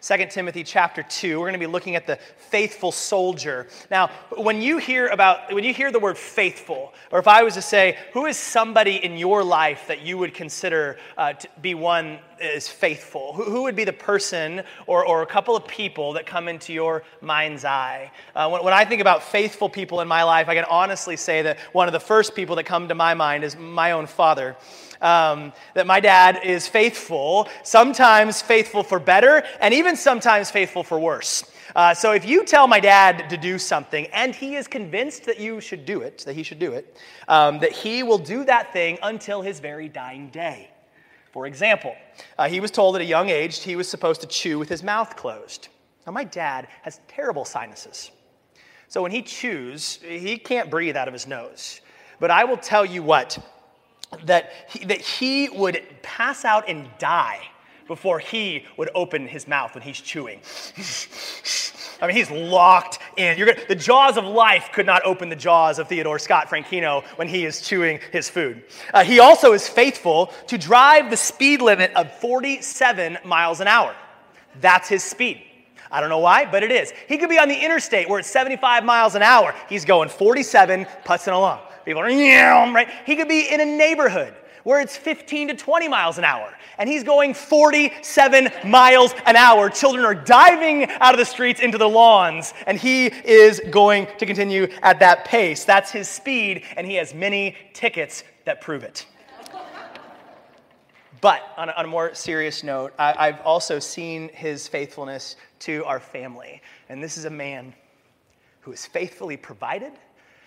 2 Timothy chapter 2. We're going to be looking at the faithful soldier. Now, when you hear about when you hear the word faithful, or if I was to say, who is somebody in your life that you would consider uh, to be one is faithful? Who, who, would be the person or, or a couple of people that come into your mind's eye? Uh, when, when I think about faithful people in my life, I can honestly say that one of the first people that come to my mind is my own father. Um, that my dad is faithful, sometimes faithful for better, and even sometimes faithful for worse. Uh, so if you tell my dad to do something and he is convinced that you should do it, that he should do it, um, that he will do that thing until his very dying day. For example, uh, he was told at a young age he was supposed to chew with his mouth closed. Now, my dad has terrible sinuses. So when he chews, he can't breathe out of his nose. But I will tell you what, that he, that he would pass out and die before he would open his mouth when he's chewing. I mean, he's locked in. Gonna, the jaws of life could not open the jaws of Theodore Scott Franchino when he is chewing his food. Uh, he also is faithful to drive the speed limit of 47 miles an hour. That's his speed. I don't know why, but it is. He could be on the interstate where it's 75 miles an hour. He's going 47, putzing along. People are, right? He could be in a neighborhood where it's 15 to 20 miles an hour, and he's going 47 miles an hour. Children are diving out of the streets into the lawns, and he is going to continue at that pace. That's his speed, and he has many tickets that prove it. But on a, on a, more serious note, I, have also seen his faithfulness to our family. And this is a man who has faithfully provided,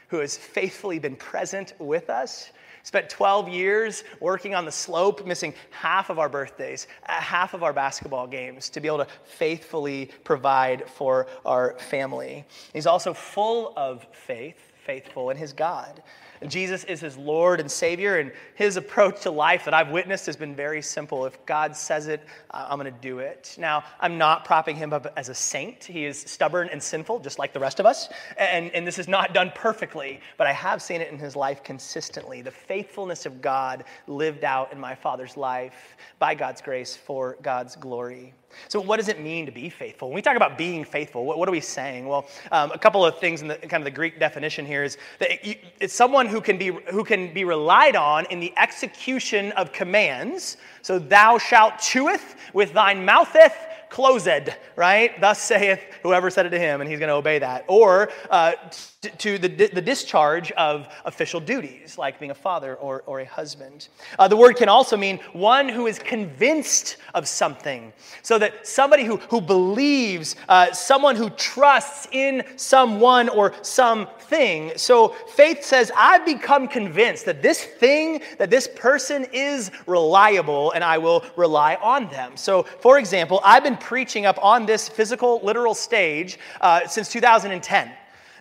who has faithfully been present with us, Spent 12 years working on the slope, missing half of our birthdays, uh, half of our basketball games to be able to faithfully provide for our family. He's also full of faith, faithful in his God. Jesus is his Lord and Savior, and his approach to life that I've witnessed has been very simple. If God says it, I'm going to do it. Now, I'm not propping him up as a saint. He is stubborn and sinful, just like the rest of us, and, and this is not done perfectly, but I have seen it in his life consistently. The faithfulness of God lived out in my father's life by God's grace for God's glory. So, what does it mean to be faithful? When we talk about being faithful, what, what are we saying? Well, um, a couple of things in the kind of the Greek definition here is that it, it's someone who can be who can be relied on in the execution of commands. So, thou shalt cheweth with thine moutheth closed, right? Thus saith whoever said it to him, and he's going to obey that. Or uh, t- to the, the discharge of official duties, like being a father or, or a husband. Uh, the word can also mean one who is convinced of something. So that somebody who, who believes, uh, someone who trusts in someone or something. So faith says, I've become convinced that this thing, that this person is reliable, and I will rely on them. So, for example, I've been preaching up on this physical, literal stage uh, since 2010.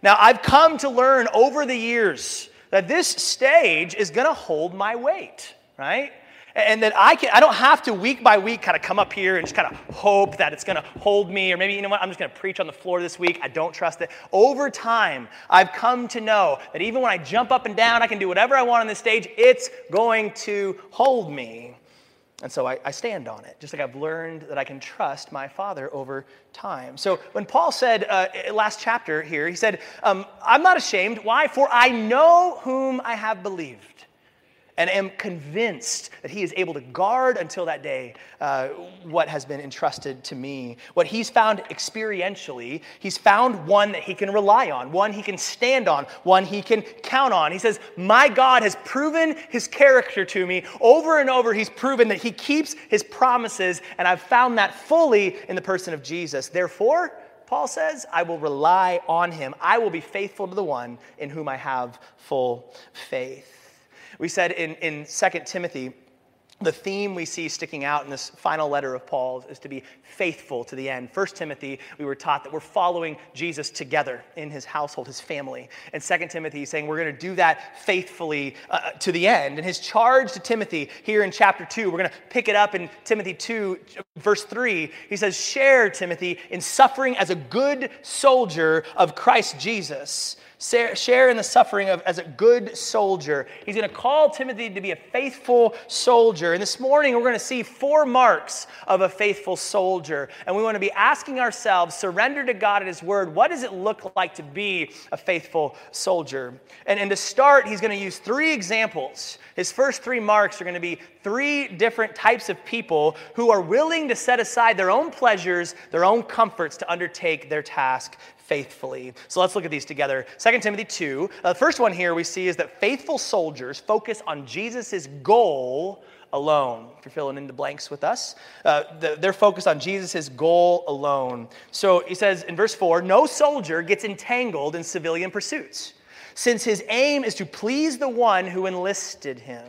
Now, I've come to learn over the years that this stage is going to hold my weight, right? And that I can I don't have to week by week kind of come up here and just kind of hope that it's going to hold me or maybe you know what I'm just going to preach on the floor this week. I don't trust it. Over time, I've come to know that even when I jump up and down, I can do whatever I want on this stage, it's going to hold me. And so I, I, stand on it, just like I've learned that I can trust my Father over time. So when Paul said, uh, last chapter here, he said, um, I'm not ashamed. Why? For I know whom I have believed and am convinced that he is able to guard until that day uh, what has been entrusted to me. What he's found experientially, he's found one that he can rely on, one he can stand on, one he can count on. He says, My God has proven his character to me. Over and over, he's proven that he keeps his promises, and I've found that fully in the person of Jesus. Therefore, Paul says, I will rely on him. I will be faithful to the one in whom I have full faith. We said in, in 2 Timothy, the theme we see sticking out in this final letter of Paul's is to be faithful to the end. First Timothy, we were taught that we're following Jesus together in his household, his family. And Second Timothy, he's saying we're going to do that faithfully uh, to the end. And his charge to Timothy here in chapter 2, we're going to pick it up in Timothy 2, verse 3. He says, Share, Timothy, in suffering as a good soldier of Christ Jesus share in the suffering of as a good soldier. He's going to call Timothy to be a faithful soldier. And this morning we're going to see four marks of a faithful soldier. And we want to be asking ourselves, surrender to God and His Word, what does it look like to be a faithful soldier? And, and to start, he's going to use three examples. His first three marks are going to be three different types of people who are willing to set aside their own pleasures, their own comforts to undertake their task faithfully. So let's look at these together. 2 Timothy 2. Uh, the first one here we see is that faithful soldiers focus on Jesus' goal alone. If you're filling in the blanks with us, uh, the, they're focused on Jesus' goal alone. So he says in verse 4 No soldier gets entangled in civilian pursuits, since his aim is to please the one who enlisted him.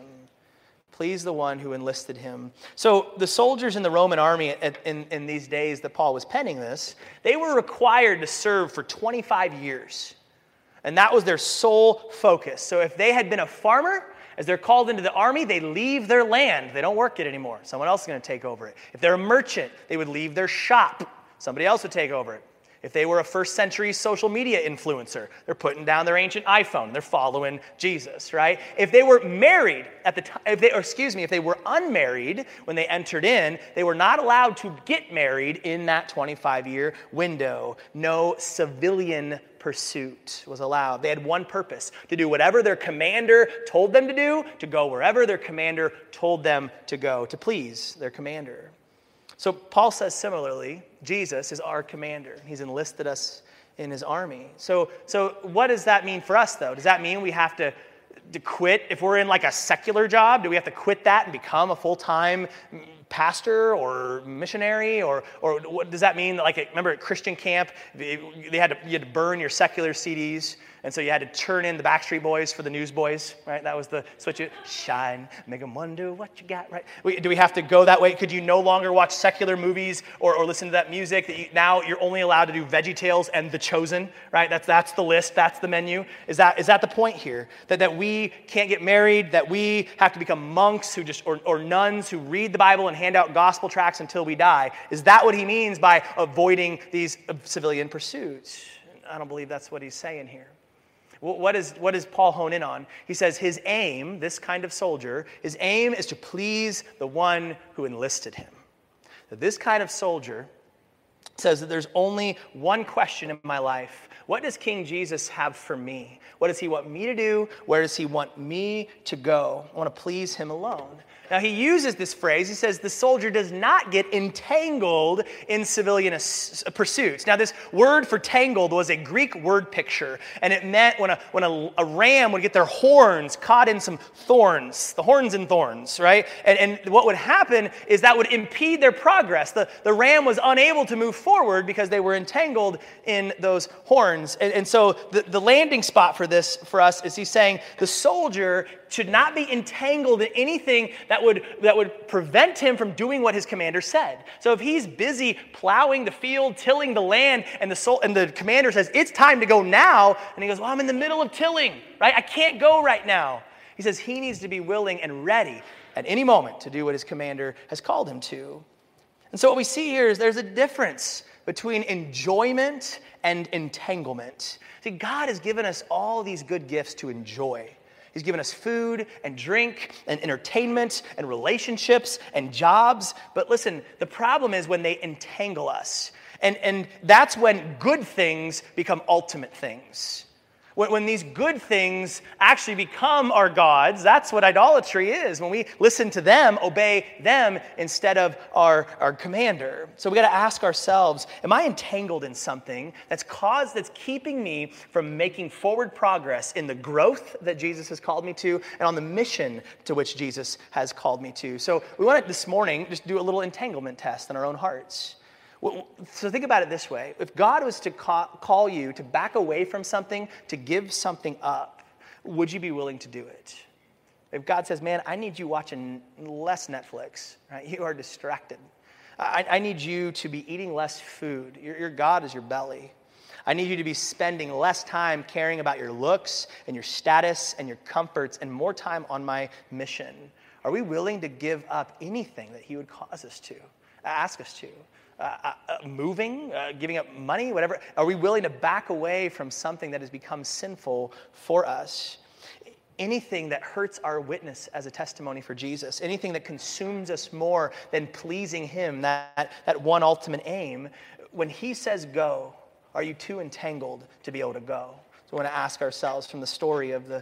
Please the one who enlisted him. So, the soldiers in the Roman army in, in, these days that Paul was penning this, they were required to serve for 25 years. And that was their sole focus. So, if they had been a farmer, as they're called into the army, they leave their land. They don't work it anymore. Someone else is going to take over it. If they're a merchant, they would leave their shop. Somebody else would take over it. If they were a first century social media influencer, they're putting down their ancient iPhone. They're following Jesus, right? If they were married at the time, if they, or excuse me, if they were unmarried when they entered in, they were not allowed to get married in that 25 year window. No civilian pursuit was allowed. They had one purpose to do whatever their commander told them to do, to go wherever their commander told them to go, to please their commander. So Paul says similarly, Jesus is our commander. He's enlisted us in his army. So, so what does that mean for us, though? Does that mean we have to, to quit if we're in like a secular job? Do we have to quit that and become a full time pastor or missionary? Or, or what does that mean? Like, remember at Christian camp, they had to, you had to burn your secular CDs and so you had to turn in the Backstreet Boys for the Newsboys, right? That was the switch it. Shine, make them wonder what you got, right? Do we have to go that way? Could you no longer watch secular movies or, or listen to that music? That you, now you're only allowed to do Veggie Tales and The Chosen, right? That's, that's the list, that's the menu. Is that, is that the point here? That, that we can't get married, that we have to become monks who just, or, or nuns who read the Bible and hand out gospel tracts until we die? Is that what he means by avoiding these civilian pursuits? I don't believe that's what he's saying here. What, is, what does Paul hone in on? He says his aim, this kind of soldier, his aim is to please the one who enlisted him. That this kind of soldier says that there's only one question in my life. What does King Jesus have for me? What does he want me to do? Where does he want me to go? I want to please him alone. Now, he uses this phrase. He says, the soldier does not get entangled in civilian uh, pursuits. Now, this word for tangled was a Greek word picture, and it meant when, a, when a, a ram would get their horns caught in some thorns, the horns and thorns, right? And, and what would happen is that would impede their progress. The, the ram was unable to move forward because they were entangled in those horns. And, and so, the, the landing spot for this for us is he's saying the soldier should not be entangled in anything that would, that would prevent him from doing what his commander said. So if he's busy plowing the field, tilling the land, and the, soul, and the commander says, It's time to go now, and he goes, Well, I'm in the middle of tilling, right? I can't go right now. He says he needs to be willing and ready at any moment to do what his commander has called him to. And so what we see here is there's a difference between enjoyment and entanglement. See, God has given us all these good gifts to enjoy. He's given us food and drink and entertainment and relationships and jobs. But listen, the problem is when they entangle us. And, and that's when good things become ultimate things. When, these good things actually become our gods, that's what idolatry is. When we listen to them, obey them instead of our, our commander. So we got to ask ourselves Am I entangled in something that's caused, that's keeping me from making forward progress in the growth that Jesus has called me to and on the mission to which Jesus has called me to? So we want to this morning just do a little entanglement test in our own hearts. So think about it this way if God was to call you to back away from something, to give something up, would you be willing to do it? If God says, man, I need you watching less Netflix, right? You are distracted. I, I need you to be eating less food. Your, your God is your belly. I need you to be spending less time caring about your looks and your status and your comforts and more time on my mission. Are we willing to give up anything that He would cause us to, ask us to? Uh, uh, uh, moving, uh, giving up money, whatever? Are we willing to back away from something that has become sinful for us? Anything that hurts our witness as a testimony for Jesus, anything that consumes us more than pleasing Him, that, that one ultimate aim, when He says go, are you too entangled to be able to go? Want to ask ourselves from the story of the,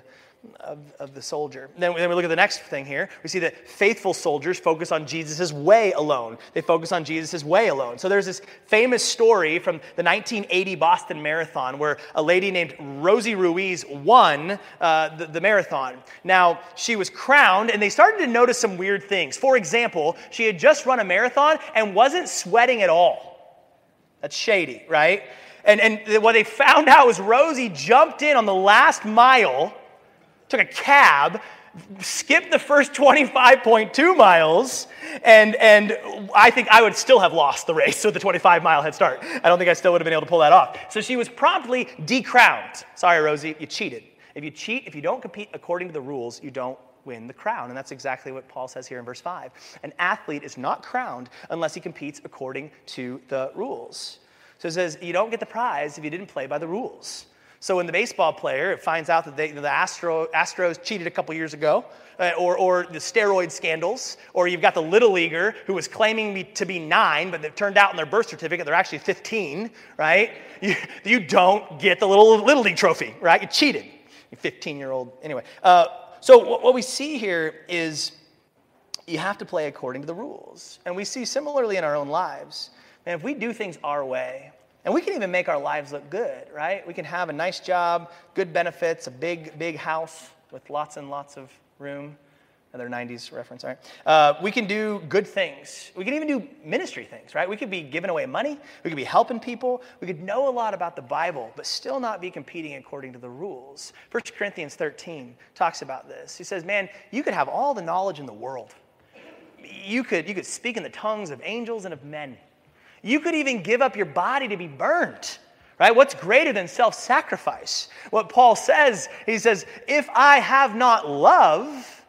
of, of the soldier. Then, then we look at the next thing here. We see that faithful soldiers focus on Jesus' way alone. They focus on Jesus' way alone. So there's this famous story from the 1980 Boston Marathon where a lady named Rosie Ruiz won uh, the, the marathon. Now, she was crowned, and they started to notice some weird things. For example, she had just run a marathon and wasn't sweating at all. That's shady, right? And, and what they found out was Rosie jumped in on the last mile took a cab, skipped the first 25.2 miles, and, and I think I would still have lost the race with the 25 mile head start. I don't think I still would have been able to pull that off. So she was promptly decrowned. Sorry, Rosie, you cheated. If you cheat, if you don't compete according to the rules, you don't win the crown. And that's exactly what Paul says here in verse 5. An athlete is not crowned unless he competes according to the rules. So it says, you don't get the prize if you didn't play by the rules. So when the baseball player finds out that they, the Astro, Astros cheated a couple years ago, uh, or, or the steroid scandals, or you've got the little leaguer who was claiming to be nine, but it turned out in their birth certificate they're actually 15, right? You, you don't get the little little league trophy, right? You cheated. You 15 year old. Anyway, uh, so what, what we see here is you have to play according to the rules, and we see similarly in our own lives. And if we do things our way, and we can even make our lives look good, right? We can have a nice job, good benefits, a big, big house with lots and lots of room. Another 90s reference, right? Uh, we can do good things. We can even do ministry things, right? We could be giving away money. We could be helping people. We could know a lot about the Bible, but still not be competing according to the rules. 1 Corinthians 13 talks about this. He says, Man, you could have all the knowledge in the world. You could, you could speak in the tongues of angels and of men you could even give up your body to be burned. Right? What's greater than self sacrifice? What Paul says, he says, if I have not love,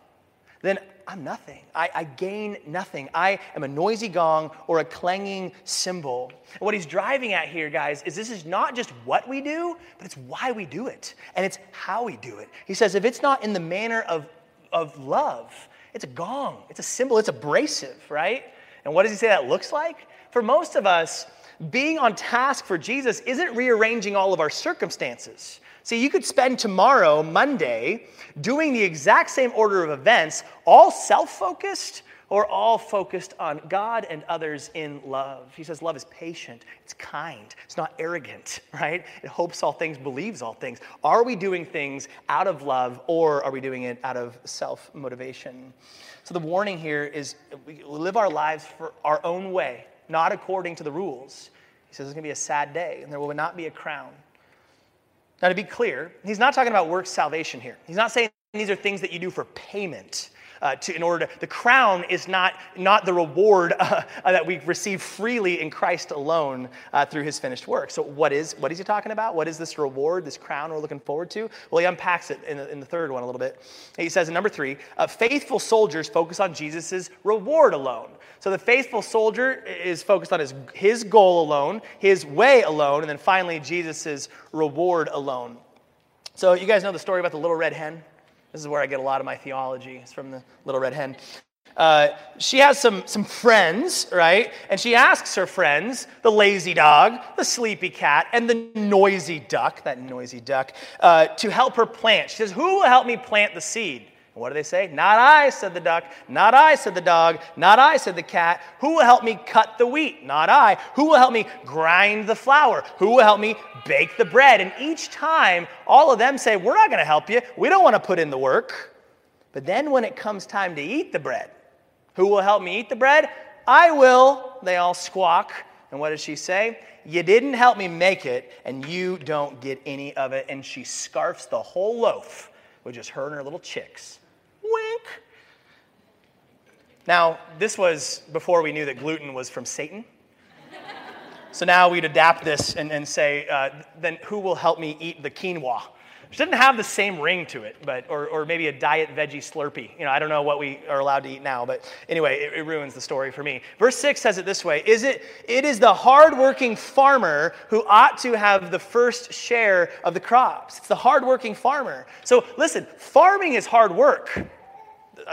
then I'm nothing. I, I, gain nothing. I am a noisy gong or a clanging cymbal. And what he's driving at here, guys, is this is not just what we do, but it's why we do it. And it's how we do it. He says, if it's not in the manner of, of love, it's a gong, it's a cymbal, it's abrasive, right? And what does he say that looks like? For most of us, being on task for Jesus isn't rearranging all of our circumstances. See, you could spend tomorrow, Monday, doing the exact same order of events, all self focused or all focused on God and others in love. He says love is patient, it's kind, it's not arrogant, right? It hopes all things, believes all things. Are we doing things out of love or are we doing it out of self motivation? So the warning here is we live our lives for our own way, not according to the rules. He says it's going to be a sad day, and there will not be a crown. Now, to be clear, he's not talking about works salvation here. He's not saying these are things that you do for payment uh, to, in order to, the crown is not, not the reward uh, uh, that we receive freely in Christ alone uh, through his finished work. So, what is, what is he talking about? What is this reward, this crown we're looking forward to? Well, he unpacks it in the, in the third one a little bit. He says in number three, uh, faithful soldiers focus on Jesus' reward alone. So, the faithful soldier is focused on his, his goal alone, his way alone, and then finally, Jesus' reward alone. So, you guys know the story about the little red hen? This is where I get a lot of my theology. It's from the Little Red Hen. Uh, she has some, some friends, right? And she asks her friends, the lazy dog, the sleepy cat, and the noisy duck, that noisy duck, uh, to help her plant. She says, Who will help me plant the seed? And what do they say? Not I, said the duck. Not I, said the dog. Not I, said the cat. Who will help me cut the wheat? Not I. Who will help me grind the flour? Who will help me bake the bread? And each time, all of them say, We're not going to help you. We don't want to put in the work. But then when it comes time to eat the bread, who will help me eat the bread? I will. They all squawk. And what does she say? You didn't help me make it, and you don't get any of it. And she scarfs the whole loaf with just her and her little chicks. Wink. Now, this was before we knew that gluten was from Satan. So now we'd adapt this and, and say, uh, then who will help me eat the quinoa? Which doesn't have the same ring to it, but or, or maybe a diet veggie Slurpee. You know, I don't know what we are allowed to eat now, but anyway, it, it ruins the story for me. Verse six says it this way: Is it? It is the hardworking farmer who ought to have the first share of the crops. It's the hardworking farmer. So listen, farming is hard work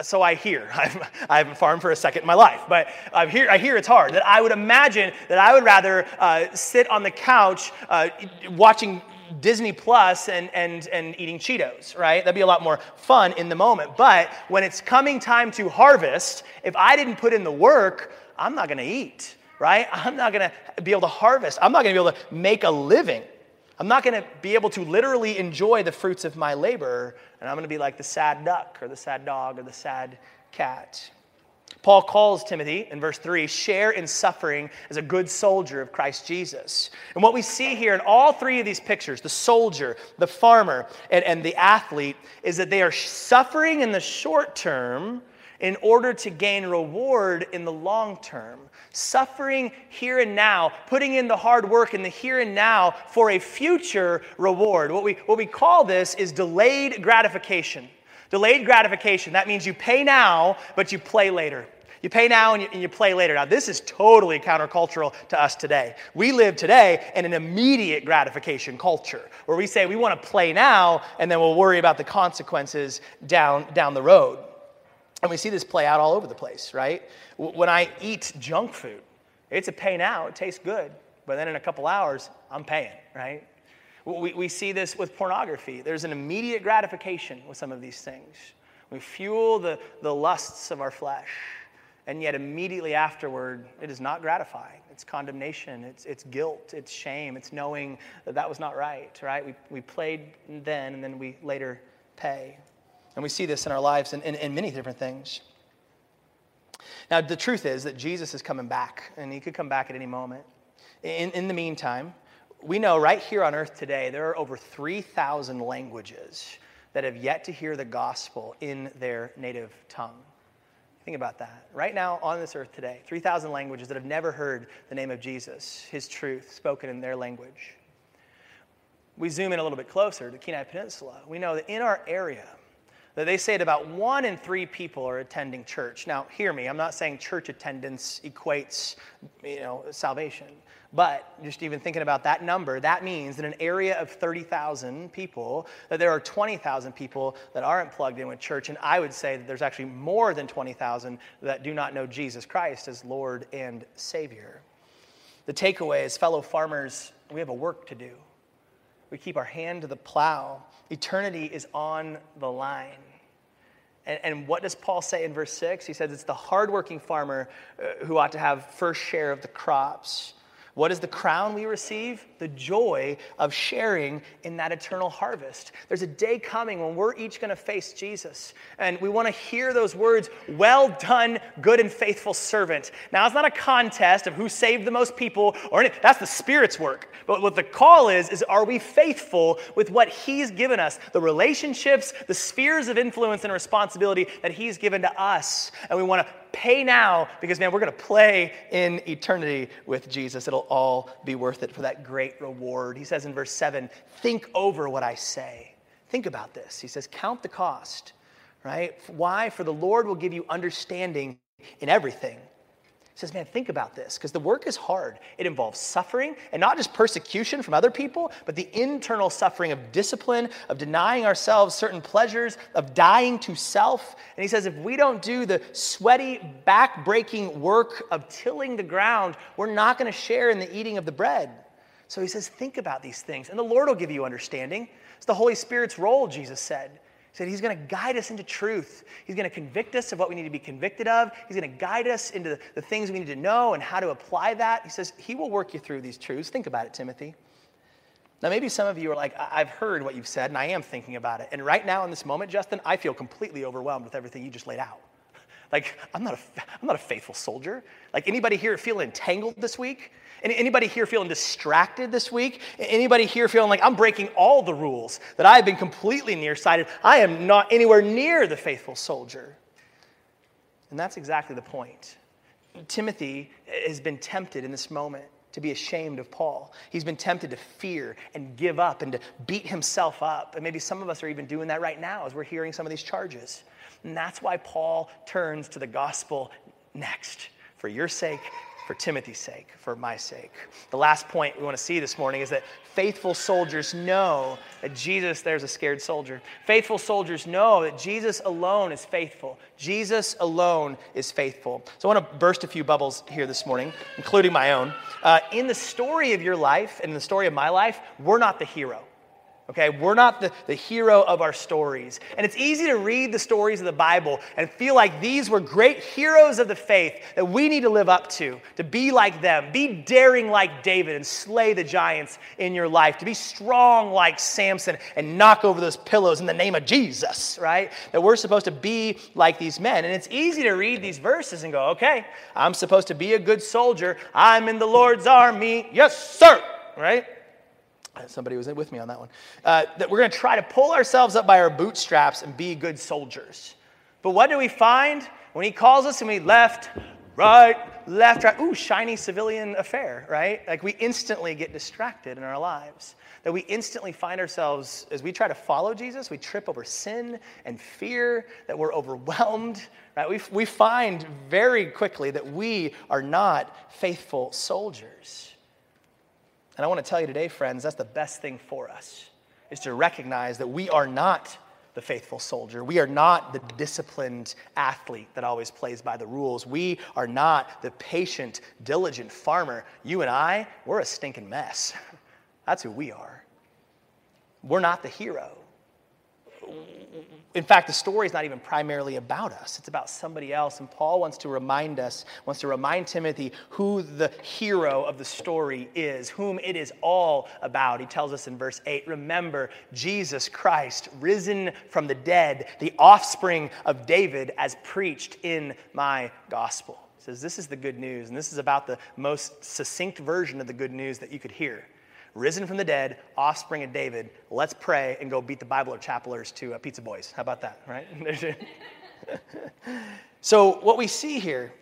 so I hear. I've, I haven't farmed for a second in my life, but I hear, I hear it's hard. That I would imagine that I would rather uh, sit on the couch uh, watching Disney Plus and, and, and eating Cheetos, right? That'd be a lot more fun in the moment. But when it's coming time to harvest, if I didn't put in the work, I'm not gonna eat, right? I'm not gonna be able to harvest. I'm not gonna be able to make a living. I'm not gonna be able to literally enjoy the fruits of my labor, and I'm gonna be like the sad duck or the sad dog or the sad cat. Paul calls Timothy in verse 3 share in suffering as a good soldier of Christ Jesus. And what we see here in all three of these pictures the soldier, the farmer, and, and the athlete is that they are suffering in the short term in order to gain reward in the long term. Suffering here and now, putting in the hard work in the here and now for a future reward. What we, what we call this is delayed gratification. Delayed gratification, that means you pay now, but you play later. You pay now and you, and you, play later. Now, this is totally countercultural to us today. We live today in an immediate gratification culture where we say we want to play now and then we'll worry about the consequences down, down the road. And we see this play out all over the place, right? When I eat junk food, it's a pay now, it tastes good, but then in a couple hours, I'm paying, right? We, we see this with pornography. There's an immediate gratification with some of these things. We fuel the, the lusts of our flesh, and yet immediately afterward, it is not gratifying. It's condemnation, it's, it's guilt, it's shame, it's knowing that that was not right, right? We, we played then, and then we later pay. And we see this in our lives in, in, in many different things. Now, the truth is that Jesus is coming back, and he could come back at any moment. In, in the meantime, we know right here on earth today, there are over 3,000 languages that have yet to hear the gospel in their native tongue. Think about that. Right now on this earth today, 3,000 languages that have never heard the name of Jesus, his truth spoken in their language. We zoom in a little bit closer to Kenai Peninsula. We know that in our area, that they say that about one in three people are attending church. Now, hear me, I'm not saying church attendance equates, you know, salvation. But just even thinking about that number, that means in an area of 30,000 people, that there are 20,000 people that aren't plugged in with church. And I would say that there's actually more than 20,000 that do not know Jesus Christ as Lord and Savior. The takeaway is, fellow farmers, we have a work to do. We keep our hand to the plow. Eternity is on the line. And, and, what does Paul say in verse 6? He says it's the hardworking farmer uh, who ought to have first share of the crops. What is the crown we receive? The joy of sharing in that eternal harvest. There's a day coming when we're each going to face Jesus, and we want to hear those words, Well done, good and faithful servant. Now, it's not a contest of who saved the most people, or anything. that's the Spirit's work. But what the call is, is are we faithful with what He's given us? The relationships, the spheres of influence and responsibility that He's given to us. And we want to pay now because, man, we're going to play in eternity with Jesus. It'll all be worth it for that great reward. He says in verse 7 think over what I say. Think about this. He says, count the cost, right? Why? For the Lord will give you understanding in everything says, man, think about this, because the work is hard. It involves suffering, and not just persecution from other people, but the internal suffering of discipline, of denying ourselves certain pleasures, of dying to self. And he says, if we don't do the sweaty, back breaking work of tilling the ground, we're not going to share in the eating of the bread. So he says, think about these things, and the Lord will give you understanding. It's the Holy Spirit's role, Jesus said. Said he's going to guide us into truth. He's going to convict us of what we need to be convicted of. He's going to guide us into the things we need to know and how to apply that. He says he will work you through these truths. Think about it, Timothy. Now, maybe some of you are like, I've heard what you've said and I am thinking about it. And right now in this moment, Justin, I feel completely overwhelmed with everything you just laid out. Like, I'm not a, I'm not a faithful soldier. Like, anybody here feel entangled this week? Anybody here feeling distracted this week? Anybody here feeling like I'm breaking all the rules, that I have been completely nearsighted? I am not anywhere near the faithful soldier. And that's exactly the point. Timothy has been tempted in this moment. to be ashamed of Paul. He's been tempted to fear and give up and to beat himself up. And maybe some of us are even doing that right now as we're hearing some of these charges. And that's why Paul turns to the gospel next for your sake for Timothy's sake, for my sake. The last point we want to see this morning is that faithful soldiers know that Jesus, there's a scared soldier. Faithful soldiers know that Jesus alone is faithful. Jesus alone is faithful. So I want to burst a few bubbles here this morning, including my own. Uh, in the story of your life and in the story of my life, we're not the hero. Okay, we're not the, the hero of our stories. And it's easy to read the stories of the Bible and feel like these were great heroes of the faith that we need to live up to, to be like them, be daring like David and slay the giants in your life, to be strong like Samson and knock over those pillows in the name of Jesus, right? That we're supposed to be like these men. And it's easy to read these verses and go, okay, I'm supposed to be a good soldier. I'm in the Lord's army. Yes, sir, right? Somebody was with me on that one. Uh, that we're going to try to pull ourselves up by our bootstraps and be good soldiers. But what do we find when he calls us and we left, right, left, right? Ooh, shiny civilian affair, right? Like we instantly get distracted in our lives. That we instantly find ourselves, as we try to follow Jesus, we trip over sin and fear, that we're overwhelmed, right? We, we find very quickly that we are not faithful soldiers. And I want to tell you today, friends, that's the best thing for us, is to recognize that we are not the faithful soldier. We are not the disciplined athlete that always plays by the rules. We are not the patient, diligent farmer. You and I, we're a stinking mess. That's who we are. We're not the hero in fact, the story is not even primarily about us, it's about somebody else. And Paul wants to remind us, wants to remind Timothy who the hero of the story is, whom it is all about. He tells us in verse 8 Remember Jesus Christ, risen from the dead, the offspring of David, as preached in my gospel. He says, This is the good news, and this is about the most succinct version of the good news that you could hear risen from the dead, offspring of David. Let's pray and go beat the Bible or chapelers to uh, Pizza Boys. How about that, right? so, what we see here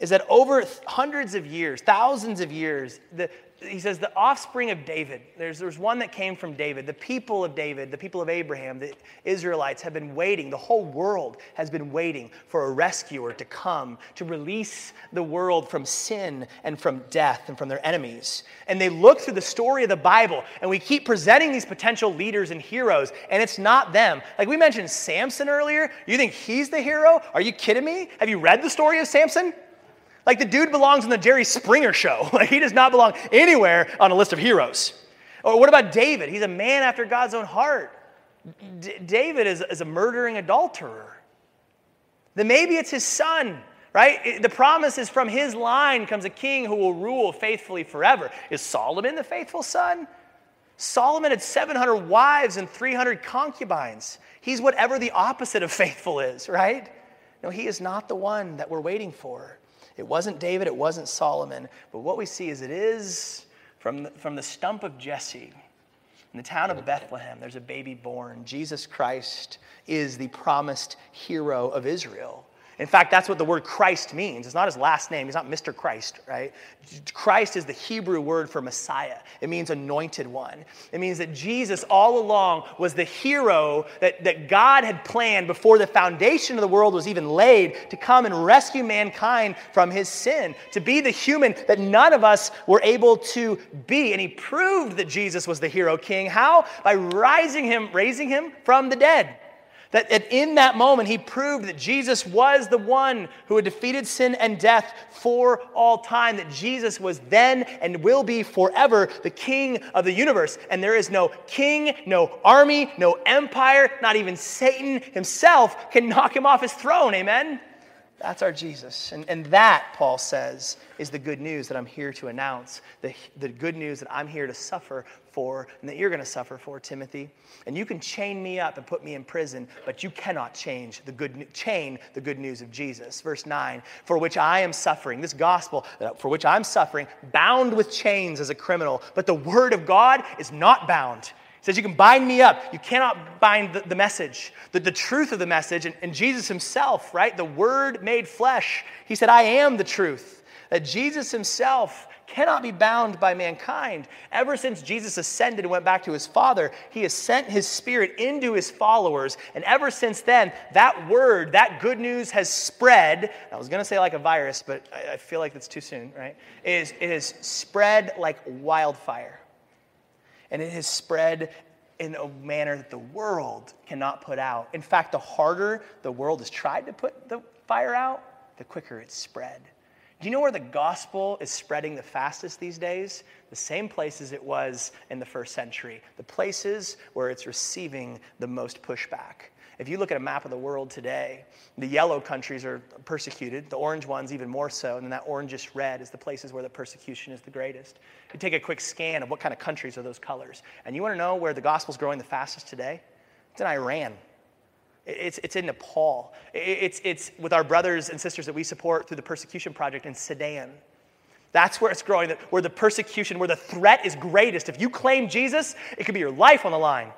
is that over hundreds of years, thousands of years, the, he says, the offspring of David. There's, there's one that came from David. The people of David, the people of Abraham, the Israelites have been waiting. The whole world has been waiting for a rescuer to come to release the world from sin and from death and from their enemies. And they look through the story of the Bible, and we keep presenting these potential leaders and heroes, and it's not them. Like we mentioned Samson earlier. You think he's the hero? Are you kidding me? Have you read the story of Samson? Like the dude belongs in the Jerry Springer show. Like he does not belong anywhere on a list of heroes. Or what about David? He's a man after God's own heart. D- David is, is a murdering adulterer. Then maybe it's his son, right? The promise is from his line comes a king who will rule faithfully forever. Is Solomon the faithful son? Solomon had 700 wives and 300 concubines. He's whatever the opposite of faithful is, right? No, he is not the one that we're waiting for. It wasn't David, it wasn't Solomon, but what we see is it is from the, from the stump of Jesse. In the town of Bethlehem, there's a baby born. Jesus Christ is the promised hero of Israel. In fact, that's what the word Christ means. It's not his last name. He's not Mr. Christ, right? Christ is the Hebrew word for Messiah. It means anointed one. It means that Jesus all along was the hero that, that God had planned before the foundation of the world was even laid to come and rescue mankind from his sin, to be the human that none of us were able to be. And he proved that Jesus was the hero king. How? By rising him, raising him from the dead. That, in that moment, he proved that Jesus was the one who had defeated sin and death for all time, that Jesus was then and will be forever the king of the universe. And there is no king, no army, no empire, not even Satan himself can knock him off his throne. Amen? That's our Jesus. And, and that, Paul says, is the good news that I'm here to announce. The, the good news that I'm here to suffer for and that you're going to suffer for, Timothy. And you can chain me up and put me in prison, but you cannot change the good, chain the good news of Jesus. Verse 9, for which I am suffering, this gospel uh, for which I'm suffering, bound with chains as a criminal, but the word of God is not bound says, You can bind me up. You cannot bind the, the message, the, the truth of the message. And, and Jesus himself, right? The Word made flesh. He said, I am the truth. that Jesus himself cannot be bound by mankind. Ever since Jesus ascended and went back to his Father, he has sent his Spirit into his followers. And ever since then, that word, that good news has spread. I was going to say like a virus, but I feel like that's too soon, right? It, is, it has spread like wildfire. And it has spread in a manner that the world cannot put out. In fact, the harder the world has tried to put the fire out, the quicker it's spread. Do you know where the gospel is spreading the fastest these days? The same places it was in the first century, the places where it's receiving the most pushback. If you look at a map of the world today, the yellow countries are persecuted, the orange ones even more so, and then that orangish red is the places where the persecution is the greatest. You take a quick scan of what kind of countries are those colors, and you want to know where the gospel's growing the fastest today? It's in Iran. It's, it's in Nepal. It's, it's with our brothers and sisters that we support through the Persecution Project in Sudan. That's where it's growing, where the persecution, where the threat is greatest. If you claim Jesus, it could be your life on the line.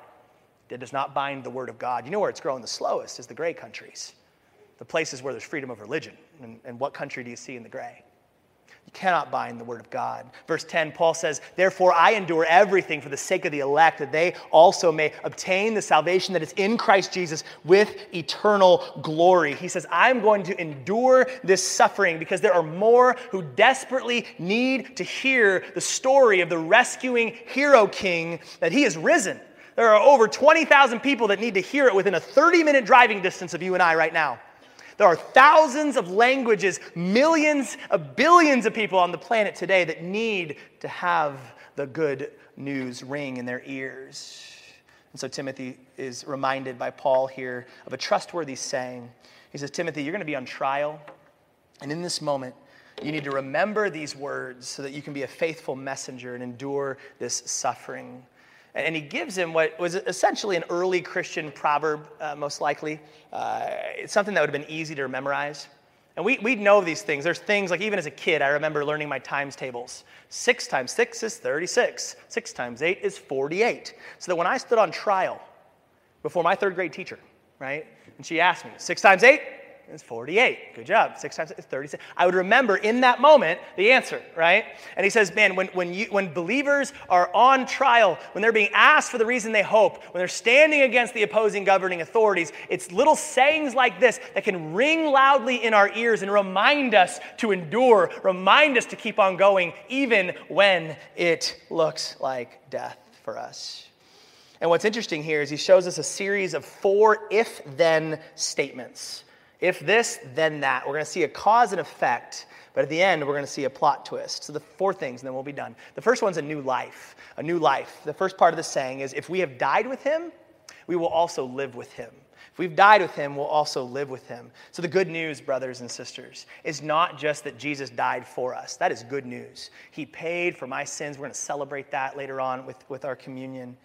It does not bind the word of God. You know where it's growing the slowest is the gray countries, the places where there's freedom of religion. And, and what country do you see in the gray? You cannot bind the word of God. Verse 10, Paul says, Therefore I endure everything for the sake of the elect, that they also may obtain the salvation that is in Christ Jesus with eternal glory. He says, I'm going to endure this suffering because there are more who desperately need to hear the story of the rescuing hero king that he has risen. There are over 20,000 people that need to hear it within a 30 minute driving distance of you and I right now. There are thousands of languages, millions of billions of people on the planet today that need to have the good news ring in their ears. And so Timothy is reminded by Paul here of a trustworthy saying. He says, Timothy, you're going to be on trial. And in this moment, you need to remember these words so that you can be a faithful messenger and endure this suffering. And he gives him what was essentially an early Christian proverb, uh, most likely. Uh, it's something that would have been easy to memorize. And we, we know these things. There's things like even as a kid, I remember learning my times tables. Six times six is 36, six times eight is 48. So that when I stood on trial before my third grade teacher, right, and she asked me, six times eight? It's 48. Good job. Six times it's 36. I would remember in that moment the answer, right? And he says, man, when, when, you, when believers are on trial, when they're being asked for the reason they hope, when they're standing against the opposing governing authorities, it's little sayings like this that can ring loudly in our ears and remind us to endure, remind us to keep on going, even when it looks like death for us. And what's interesting here is he shows us a series of four if then statements. If this, then that. We're going to see a cause and effect, but at the end, we're going to see a plot twist. So, the four things, and then we'll be done. The first one's a new life. A new life. The first part of the saying is if we have died with him, we will also live with him. If we've died with him, we'll also live with him. So, the good news, brothers and sisters, is not just that Jesus died for us. That is good news. He paid for my sins. We're going to celebrate that later on with, with our communion.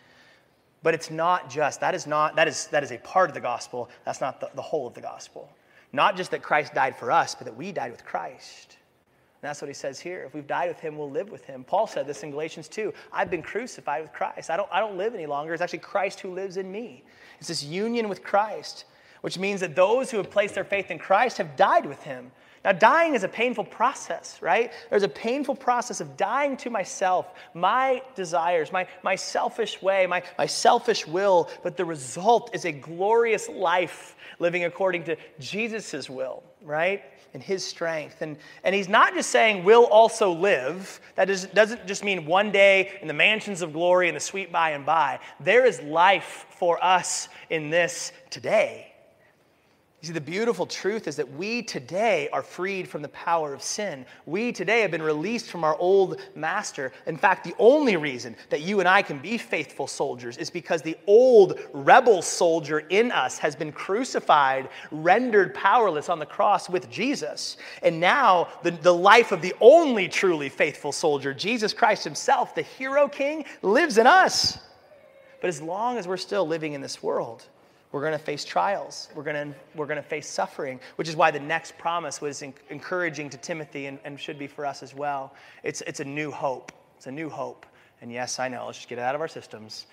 But it's not just, that is not, that is, that is a part of the gospel. That's not the, the whole of the gospel. Not just that Christ died for us, but that we died with Christ. And that's what he says here. If we've died with him, we'll live with him. Paul said this in Galatians 2. I've been crucified with Christ. I don't, I don't live any longer. It's actually Christ who lives in me. It's this union with Christ, which means that those who have placed their faith in Christ have died with him. Now, dying is a painful process, right? There's a painful process of dying to myself, my desires, my, my selfish way, my, my selfish will, but the result is a glorious life living according to Jesus' will, right? And his strength. And, and he's not just saying, "We'll also live. That is, doesn't just mean one day in the mansions of glory and the sweet by and by. There is life for us in this today. You see, the beautiful truth is that we today are freed from the power of sin. We today have been released from our old master. In fact, the only reason that you and I can be faithful soldiers is because the old rebel soldier in us has been crucified, rendered powerless on the cross with Jesus. And now, the, the life of the only truly faithful soldier, Jesus Christ Himself, the hero king, lives in us. But as long as we're still living in this world, we're going to face trials. We're going to, we're going to face suffering, which is why the next promise was encouraging to Timothy and, and should be for us as well. It's, it's a new hope. It's a new hope. And yes, I know, let's just get it out of our systems.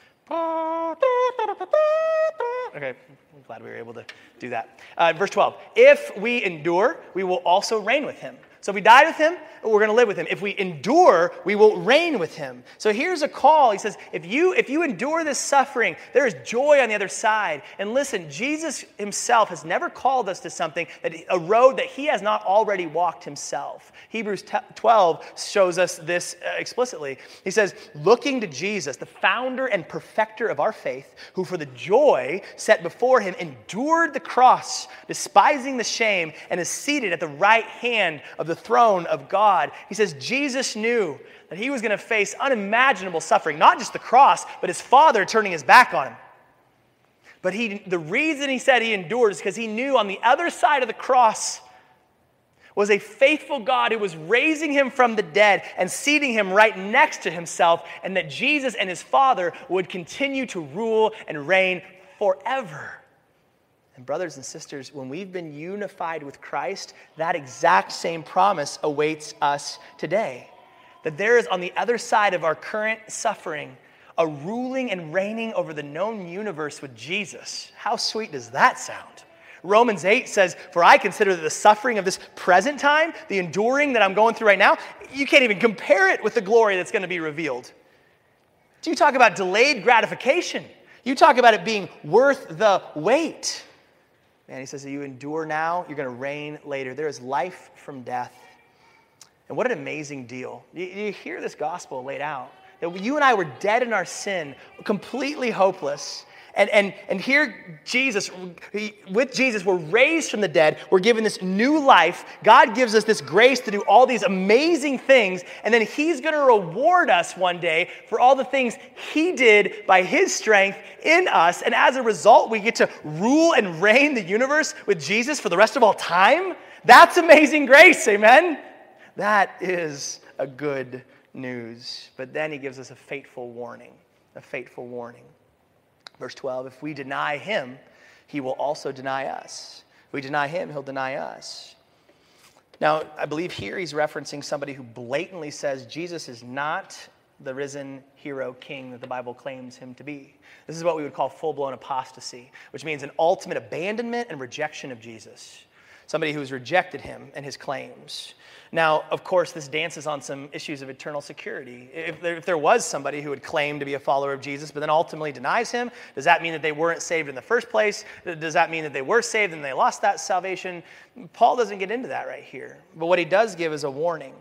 Okay, I'm glad we were able to do that. Uh, verse 12 If we endure, we will also reign with him. So if we died with him, we're going to live with him. If we endure, we will reign with him. So here's a call. He says, if you if you endure this suffering, there is joy on the other side. And listen, Jesus himself has never called us to something that a road that he has not already walked himself. Hebrews 12 shows us this uh, explicitly. He says, looking to Jesus, the founder and perfecter of our faith, who for the joy set before him endured the cross, despising the shame, and is seated at the right hand of the throne of God. He says, Jesus knew that he was going to face unimaginable suffering, not just the cross, but his father turning his back on him. But he, the reason he said he endured is because he knew on the other side of the cross was a faithful God who was raising him from the dead and seating him right next to himself, and that Jesus and his Father would continue to rule and reign forever. And, brothers and sisters, when we've been unified with Christ, that exact same promise awaits us today. That there is on the other side of our current suffering a ruling and reigning over the known universe with Jesus. How sweet does that sound? Romans 8 says, For I consider that the suffering of this present time, the enduring that I'm going through right now, you can't even compare it with the glory that's going to be revealed. Do you talk about delayed gratification? You talk about it being worth the wait. And he says that you endure now, you're going to reign later. There is life from death. And what an amazing deal. You, you hear this gospel laid out that you and I were dead in our sin, completely hopeless. And, and, and here, Jesus, with Jesus, we're raised from the dead. We're given this new life. God gives us this grace to do all these amazing things. And then He's going to reward us one day for all the things He did by His strength in us. And as a result, we get to rule and reign the universe with Jesus for the rest of all time. That's amazing grace. Amen. That is a good news. But then He gives us a fateful warning. A fateful warning. Verse 12 if we deny him, he will also deny us. If we deny him, he'll deny us. Now, I believe here he's referencing somebody who blatantly says Jesus is not the risen hero king that the Bible claims him to be. This is what we would call full blown apostasy, which means an ultimate abandonment and rejection of Jesus. Somebody who has rejected him and his claims. Now, of course, this dances on some issues of eternal security. If there, if there, was somebody who would claim to be a follower of Jesus, but then ultimately denies him, does that mean that they weren't saved in the first place? Does that mean that they were saved and they lost that salvation? Paul doesn't get into that right here. But what he does give is a warning.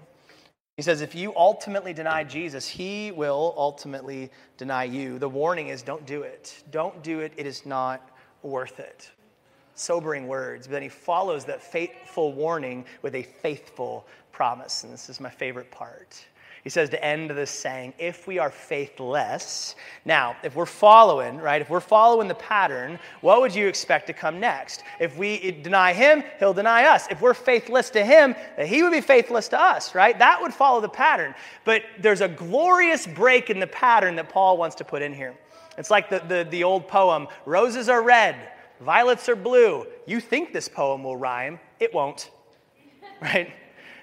He says, if you ultimately deny Jesus, he will ultimately deny you. The warning is don't do it. Don't do it. It is not worth it sobering words, but then he follows that faithful warning with a faithful promise. And this is my favorite part. He says to end this saying, if we are faithless, now, if we're following, right, if we're following the pattern, what would you expect to come next? If we deny him, he'll deny us. If we're faithless to him, he would be faithless to us, right? That would follow the pattern. But there's a glorious break in the pattern that Paul wants to put in here. It's like the, the, the old poem, roses are red, Violets are blue. You think this poem will rhyme, it won't. Right?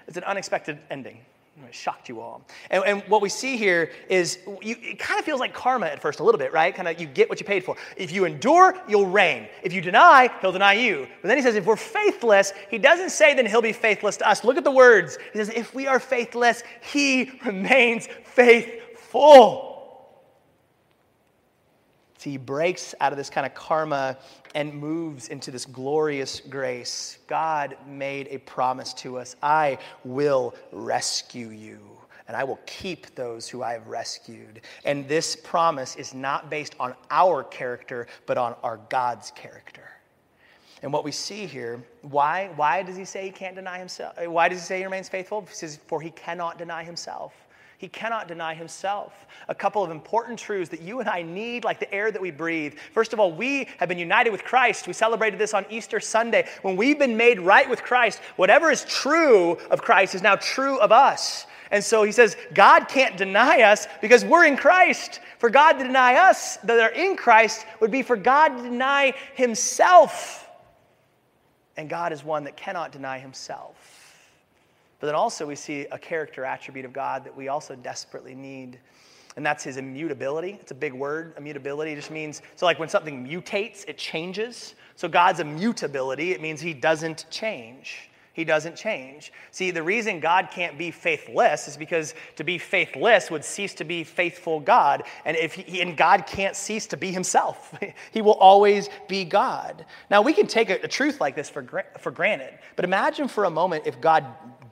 It's an unexpected ending. It shocked you all. And, and what we see here is you, it kind of feels like karma at first, a little bit, right? Kind of you get what you paid for. If you endure, you'll reign. If you deny, he'll deny you. But then he says, if we're faithless, he doesn't say then he'll be faithless to us. Look at the words. He says, if we are faithless, he remains faithful. See, he breaks out of this kind of karma and moves into this glorious grace. God made a promise to us I will rescue you, and I will keep those who I have rescued. And this promise is not based on our character, but on our God's character. And what we see here, why, why does he say he can't deny himself? Why does he say he remains faithful? He says, For he cannot deny himself. He cannot deny himself. A couple of important truths that you and I need, like the air that we breathe. First of all, we have been united with Christ. We celebrated this on Easter Sunday. When we've been made right with Christ, whatever is true of Christ is now true of us. And so he says, God can't deny us because we're in Christ. For God to deny us that are in Christ would be for God to deny himself. And God is one that cannot deny himself. But then also, we see a character attribute of God that we also desperately need. And that's his immutability. It's a big word. Immutability just means, so like when something mutates, it changes. So God's immutability, it means he doesn't change. He doesn't change. See, the reason God can't be faithless is because to be faithless would cease to be faithful God. And if he, and God can't cease to be himself. he will always be God. Now, we can take a, a truth like this for, for granted, but imagine for a moment if God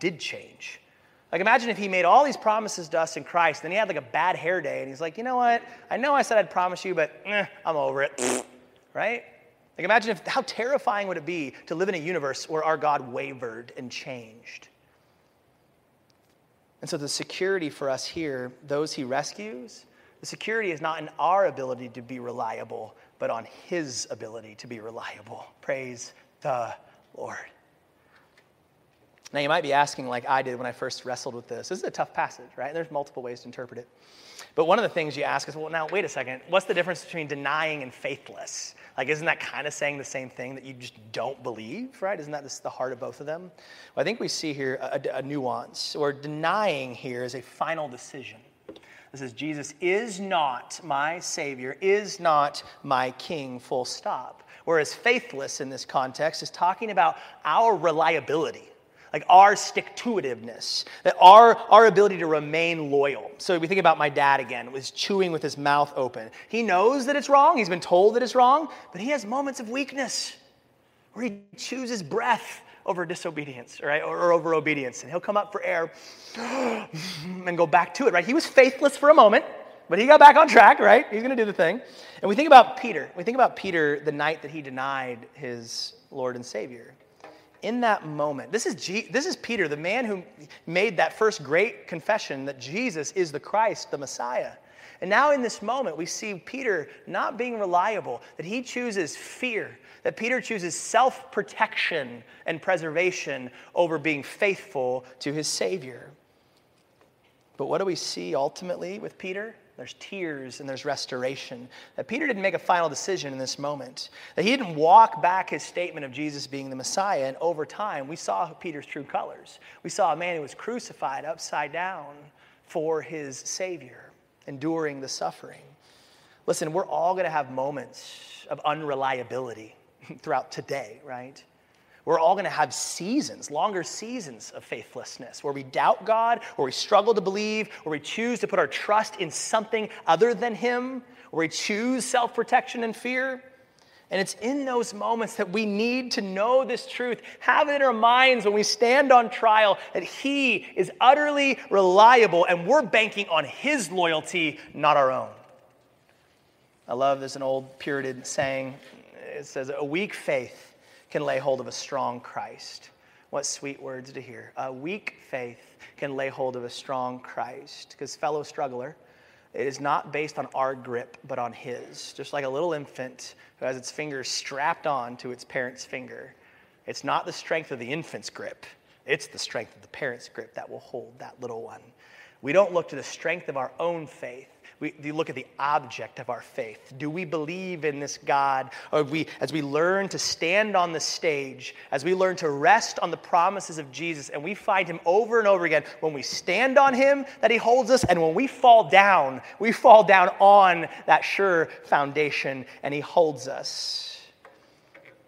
did change. Like, imagine if he made all these promises to us in Christ, then he had like a bad hair day, and he's like, you know what? I know I said I'd promise you, but eh, I'm over it. right? Like, imagine if, how terrifying would it be to live in a universe where our God wavered and changed? And so, the security for us here, those he rescues, the security is not in our ability to be reliable, but on his ability to be reliable. Praise the Lord. Now, you might be asking, like I did when I first wrestled with this. This is a tough passage, right? And There's multiple ways to interpret it. But one of the things you ask is, well, now, wait a second. What's the difference between denying and faithless? Like, isn't that kind of saying the same thing that you just don't believe, right? Isn't that the heart of both of them? Well, I think we see here a, a nuance, or denying here is a final decision. This is Jesus is not my Savior, is not my King, full stop. Whereas faithless in this context is talking about our reliability like our stick to itiveness, that our, our ability to remain loyal. So we think about my dad again, was chewing with his mouth open. He knows that it's wrong, he's been told that it's wrong, but he has moments of weakness where he chooses breath over disobedience, right? Or, or over obedience. And he'll come up for air and go back to it, right? He was faithless for a moment, but he got back on track, right? He's going to do the thing. And we think about Peter. We think about Peter the night that he denied his Lord and Savior in that moment, this is, G, this is Peter, the man who made that first great confession that Jesus is the Christ, the Messiah. And now in this moment, we see Peter not being reliable, that he chooses fear, that Peter chooses self protection and preservation over being faithful to his Savior. But what do we see ultimately with Peter? There's tears and there's restoration. That Peter didn't make a final decision in this moment. That he didn't walk back his statement of Jesus being the Messiah. And over time, we saw Peter's true colors. We saw a man who was crucified upside down for his Savior, enduring the suffering. Listen, we're all going to have moments of unreliability throughout today, right? We're all going to have seasons, longer seasons of faithlessness, where we doubt God, where we struggle to believe, where we choose to put our trust in something other than Him, where we choose self protection and fear. And it's in those moments that we need to know this truth, have it in our minds when we stand on trial that He is utterly reliable and we're banking on His loyalty, not our own. I love this an old Puritan saying it says, A weak faith can lay hold of a strong Christ. What sweet words to hear. A weak faith can lay hold of a strong Christ. Because, fellow struggler, it is not based on our grip, but on His. Just like a little infant who has its fingers strapped on to its parent's finger. It's not the strength of the infant's grip, it's the strength of the parent's grip that will hold that little one. We don't look to the strength of our own faith, we, look at the object of our faith. Do we believe in this God? Or we, as we learn to stand on the stage, as we learn to rest on the promises of Jesus, and we find Him over and over again, when we stand on Him, that He holds us, and when we fall down, we fall down on that sure foundation, and He holds us.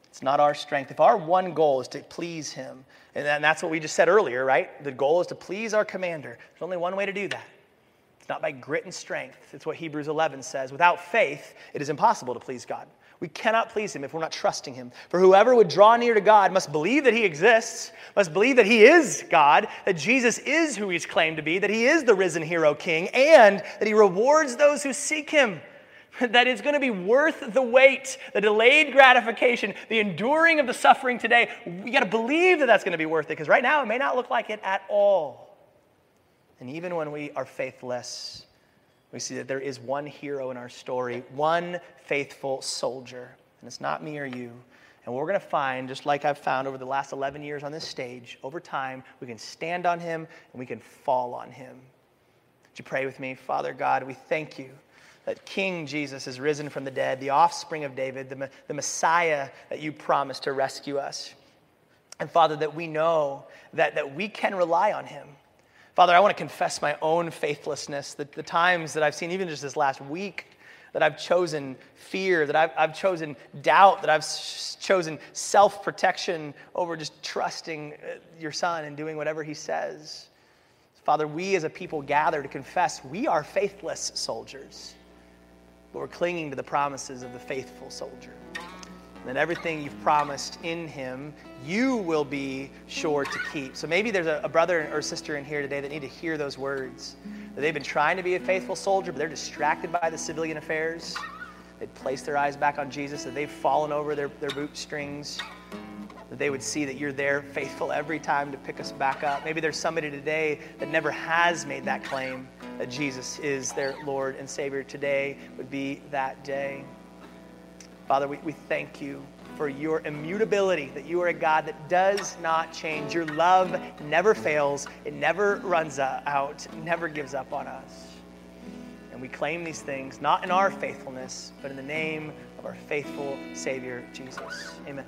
It's not our strength. If our one goal is to please Him, and that's what we just said earlier, right? The goal is to please our commander. There's only one way to do that it's not by grit and strength. It's what Hebrews 11 says. Without faith, it is impossible to please God. We cannot please Him if we're not trusting Him. For whoever would draw near to God must believe that He exists, must believe that He is God, that Jesus is who He's claimed to be, that He is the risen hero king, and that He rewards those who seek Him. That it's going to be worth the wait, the delayed gratification, the enduring of the suffering today. We got to believe that that's going to be worth it because right now it may not look like it at all. And even when we are faithless, we see that there is one hero in our story, one faithful soldier. And it's not me or you. And we're going to find, just like I've found over the last 11 years on this stage, over time, we can stand on him and we can fall on him. Would you pray with me? Father God, we thank you that King Jesus is risen from the dead, the offspring of David, the, the Messiah that you promised to rescue us. And Father, that we know that, that we can rely on him Father, I want to confess my own faithlessness, the, the times that I've seen, even just this last week, that I've chosen fear, that I've, I've chosen doubt, that I've chosen self protection over just trusting uh, your son and doing whatever he says. Father, we as a people gather to confess we are faithless soldiers, but we're clinging to the promises of the faithful soldier. And that everything you've promised in him, you will be sure to keep. So maybe there's a, a brother or sister in here today that need to hear those words. That they've been trying to be a faithful soldier, but they're distracted by the civilian affairs. They'd place their eyes back on Jesus, that they've fallen over their, their bootstrings that they would see that you're there faithful every time to pick us back up. Maybe there's somebody today that never has made that claim that Jesus is their Lord and Savior. Today would be that day. Father, we, we thank you for your immutability, that you are a God that does not change. Your love never fails, it never runs uh, out, never gives up on us. And we claim these things not in our faithfulness, but in the name of our faithful Savior, Jesus. Amen.